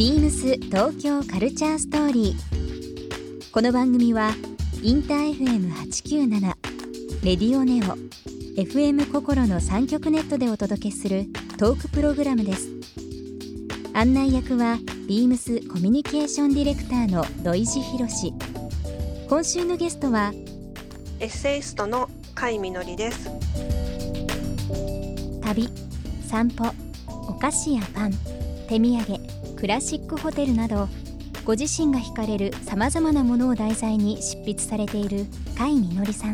ビームス東京カルチャーストーリー。この番組はインター FM897 レディオネオ FM 心の三極ネットでお届けするトークプログラムです。案内役はビームスコミュニケーションディレクターの土井博志。今週のゲストはエッセイストの甲斐みのりです。旅、散歩、お菓子やパン、手土産、クラシックホテルなどご自身が惹かれるさまざまなものを題材に執筆されている甲斐みのりさん。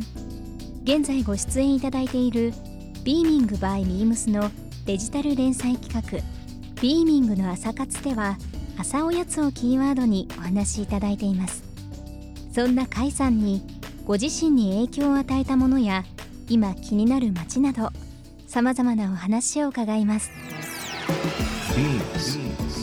現在ご出演いただいている「ビーミングバイミームスのデジタル連載企画「ビーミングの朝活」では朝おやつをキーワードにお話しいただいています。そんな甲斐さんにご自身に影響を与えたものや今気になる街などさまざまなお話を伺います。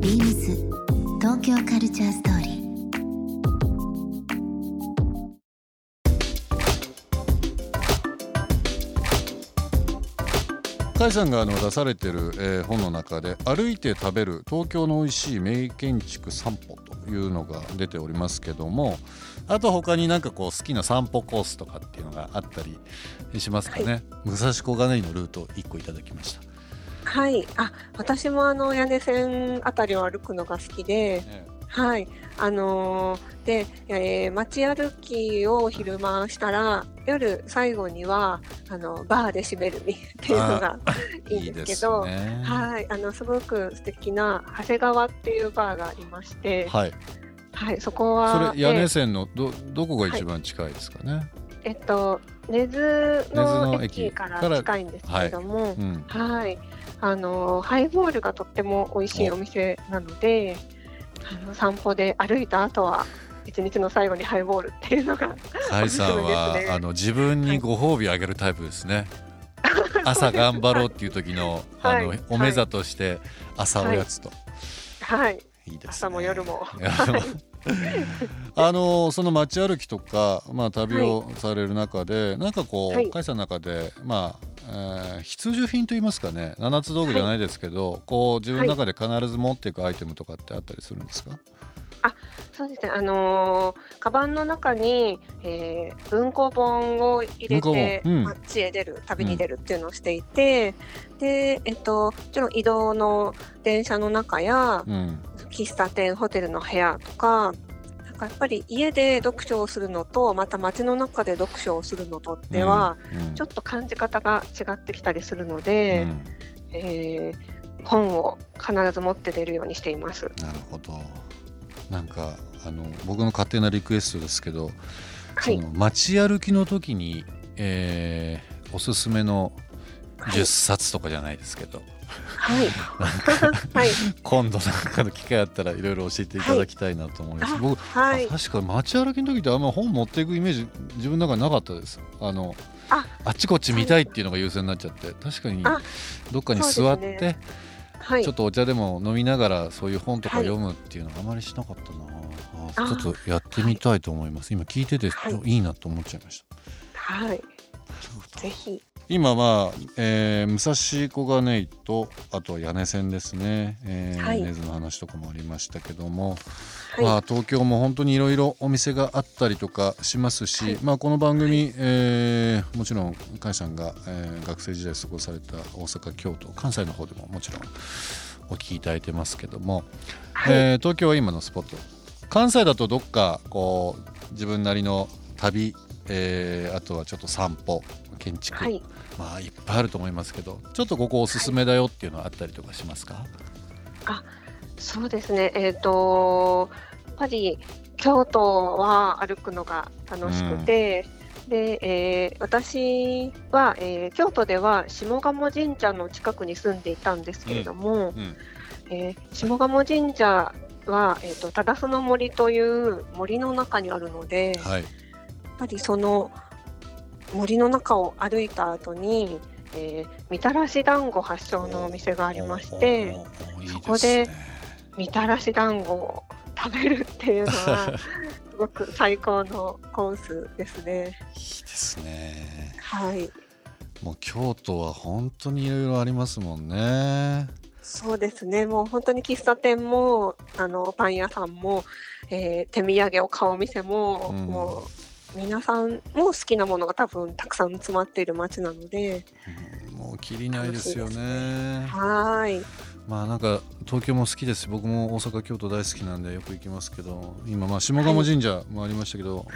Beams 東京カルチャーストーリー。甲斐さんがあの出されてる、えー本の中で「歩いて食べる東京の美味しい名建築散歩」というのが出ておりますけどもあと他になんかこう好きな散歩コースとかっていうのがあったりしますかね、武蔵小金井のルート1個いただきました。はい。あ、私もあの屋根線あたりを歩くのが好きで、えはい。あのーで、えー街歩きを昼間したら、夜最後にはあのバーで締めるみっていうのがえいいんですけど、ねはい。あのすごく素敵な長谷川っていうバーがありまして、はい、はい。そこはそれ屋根で線のどどこが一番近いですかね？えっと根津のの駅駅から近いんですけれども。うん、はい、あのハイボールがとっても美味しいお店なので、あの散歩で歩いた後は一日の最後にハイボールっていうのが、甲斐さんは、あの自分にご褒美あげるタイプですね。朝頑張ろうっていう時の、はい。あのお目ざとして朝おやつと、はい、い、いですね。朝も夜も。あのその街歩きとか、まあ、旅をされる中で、なんかこう、はい。甲斐さんの中で、まあえー必需品といいますかね七つ道具じゃないですけど、こう自分の中で必ず持っていくアイテムとかってあったりするんですか、そうですね、あのーカバンの中に、えー文庫本を入れて、本。うん。街へ出る、旅に出るっていうのをしていて、で、えっと、もちろん移動の電車の中や、うん。喫茶店、ホテルの部屋とか、かやっぱり家で読書をするのと、また街の中で読書をするのとでは、うん。ちょっと感じ方が違ってきたりするので、うん。えー本を必ず持って出るようにしています。なるほど。なんかあの僕の勝手なリクエストですけど、はい。その街歩きの時に、えーおすすめの10冊とかじゃないですけど、はい。はい。今度なんかの機会あったらいろいろ教えていただきたいなと思います、あ僕、はい。あ。確か街歩きの時ってあんま本持っていくイメージ自分の中になかったです。あのあ。あっちこっち見たいっていうのが優先になっちゃって確かにあどっかに座って、そうですはい。ちょっ。とお茶でも飲みながらそういう本とか読むっていうのがあまりしなかったな、ああちょっとやってみたいと思います、今聞いてて、はい。い、いなと思っちゃいました。はい。ぜひ。今まあ、えー武蔵小金井とあとは屋根線ですね、えーはい。根津の話とかもありましたけども、はい。まあ、東京も本当にいろいろお店があったりとかしますし、はい。まあ、この番組、えーもちろん甲斐さんが、えー学生時代過ごされた大阪京都関西の方でももちろんお聞きいただいてますけども、はい。えー東京は今のスポット。関西だとどっかこう自分なりの旅、えーあとはちょっと散歩建築、はい。まあいっぱいあると思いますけどちょっとここおすすめだよっていうのはあったりとかしますか、そうですね。えっ、と、やっぱり京都は歩くのが楽しくて、で、えー私は、えー京都では下鴨神社の近くに住んでいたんですけれども、うん。えー、下鴨神社は、えーと、忠須の森という森の中にあるので、はい、ぱりその森の中を歩いた後に、えー、みたらし団子発祥のお店がありましてそこでみたらし団子を食べるっていうのはすごく最高のコースですね。いいですね。はい。もう京都は本当にいろいろありますもんね。そうですね。もう本当に喫茶店もあのパン屋さんも、えー、手土産を買うお店も、うん、もう皆さんも好きなものが多分たくさん詰まっている街なので、うん、もうきりないですよね。ねはい。まあなんか東京も好きです。僕も大阪京都大好きなんでよく行きますけど。今まあ下鴨神社もありましたけど、はい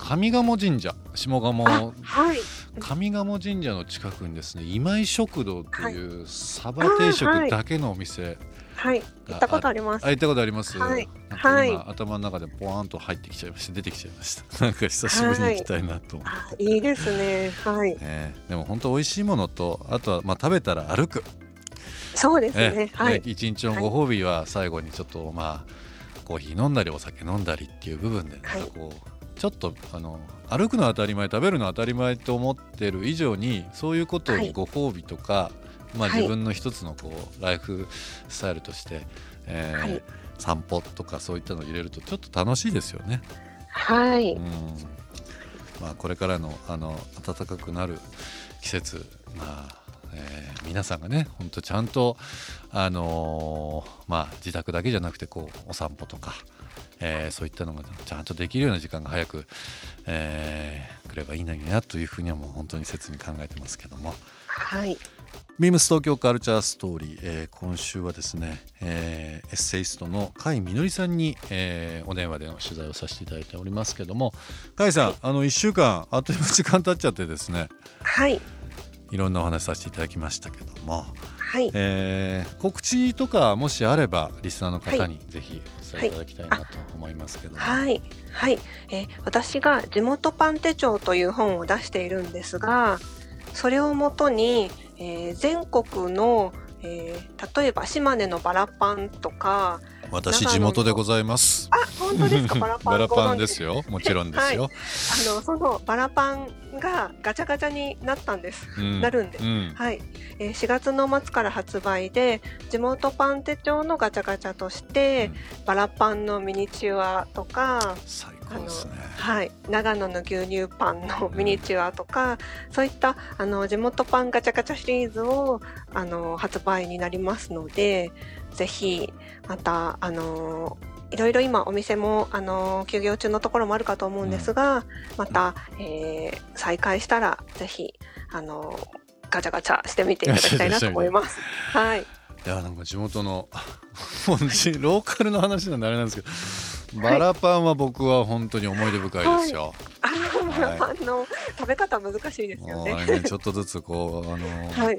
上賀茂神社？下鴨、はい、上賀茂神社の近くにですね今井食堂っていうサバ定食だけのお店はい行ったことあります。あ行ったことあります。はい、はい、頭の中でポワンと入ってきちゃいました。出てきちゃいましたなんか久しぶりに行きたいなとはい、いいですね。はい、ね、でも本当美味しいものとあとはまあ食べたら歩く。そうですね、はい、一日のご褒美は最後にちょっとまあコーヒー飲んだりお酒飲んだりっていう部分でなんかこう、ちょっとあの歩くのは当たり前食べるのは当たり前と思ってる以上にそういうことにご褒美とか、はい、まあ、自分の一つのこうライフスタイルとして、えーはい、散歩とかそういったのを入れるとちょっと楽しいですよね。はい、うん。まあ、これからのあの暖かくなる季節、まあえー、皆さんがねほんとちゃんと、あのー、まあ、自宅だけじゃなくてこうお散歩とか、えー、そういったのがちゃんとできるような時間が早く、えー、来ればいいのになというふうにはもう本当に切に考えてますけども。はいビームス東京カルチャーストーリー、えー、今週はですね、えー、エッセイストの甲斐みのりさんに、えー、お電話での取材をさせていただいておりますけども甲斐さん、はい、あの1週間あっという間時間経っちゃってですねはい。いろんなお話させていただきましたけども、はい。えー、告知とかもしあればリスナーの方にぜひお伝えいただきたいなと思いますけどはい、はい、えー、私が「地元パン手帳」という本を出しているんですがそれをもとに、えー、全国の、えー、例えば島根のバラパンとか私地元でございます。あ、本当ですか？バラパン。バラパンですよ。もちろんですよ。はい、あのそのバラパンがガチャガチャになったんです。うん、なるんです。うん、はい。えー、4月の末から発売で地元パン手帳のガチャガチャとして、うん、バラパンのミニチュアとか。あのはい、長野の牛乳パンのミニチュアとか、うん、そういったあの地元パンガチャガチャシリーズをあの発売になりますのでぜひまたあのいろいろ今お店もあの休業中のところもあるかと思うんですが、うん、また、えー、再開したらぜひあのガチャガチャしてみていただきたいなと思います。はい。いやなんか地元の ローカルの話なんであれなんですけど、バラパンは僕は本当に思い出深いですよ。はい、あバラパンの食べ方難しいですよね。ねちょっとずつこうあの、はい、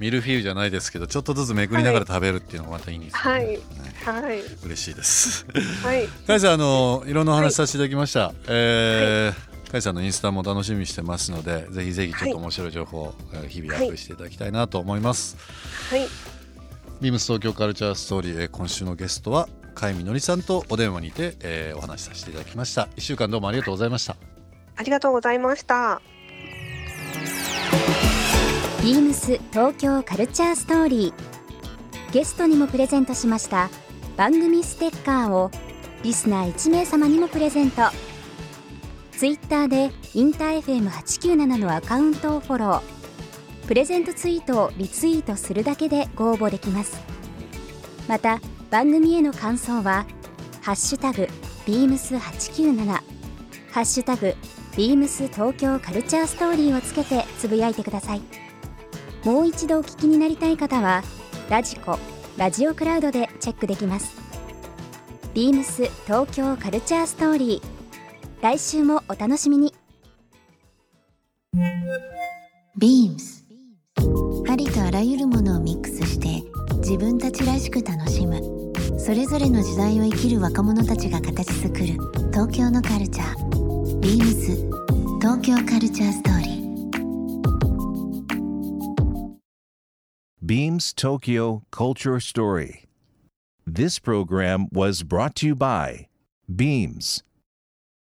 ミルフィーユじゃないですけどちょっとずつめくりながら食べるっていうのがまたいいんですね、はい。はい、嬉しいです。はい。カイさんあのいろんなお話させていただきました、はい、えー、カイさんのインスタも楽しみにしてますのでぜひぜひちょっと面白い情報を日々アップしていただきたいなと思います。はい。ビームス東京カルチャーストーリー、え今週のゲストは甲斐みのりさんとお電話にて、えー、お話しさせていただきました。一週間どうもありがとうございました。ありがとうございました。ビームス東京カルチャーストーリー。ゲストにもプレゼントしました。番組ステッカーをリスナー1名様にもプレゼント。ツイッターでインター FM897 のアカウントをフォロー。プレゼントツイートをリツイートするだけでご応募できます。また番組への感想は「ハッシュタグビームス897」ハッシュタグビームス東京カルチャーストーリーをつけてつぶやいてください。もう一度お聞きになりたい方はラジコラジオクラウドでチェックできます。ビームス東京カルチャーストーリー来週もお楽しみに。ビームス。ありとあらゆるものをミックスして自分たちらしく楽しむ。それぞれの時代を生きる若者たちが形作る東京のカルチャービームス東京カルチャーストーリー Beams Tokyo Culture Story. This program was brought to you by Beams.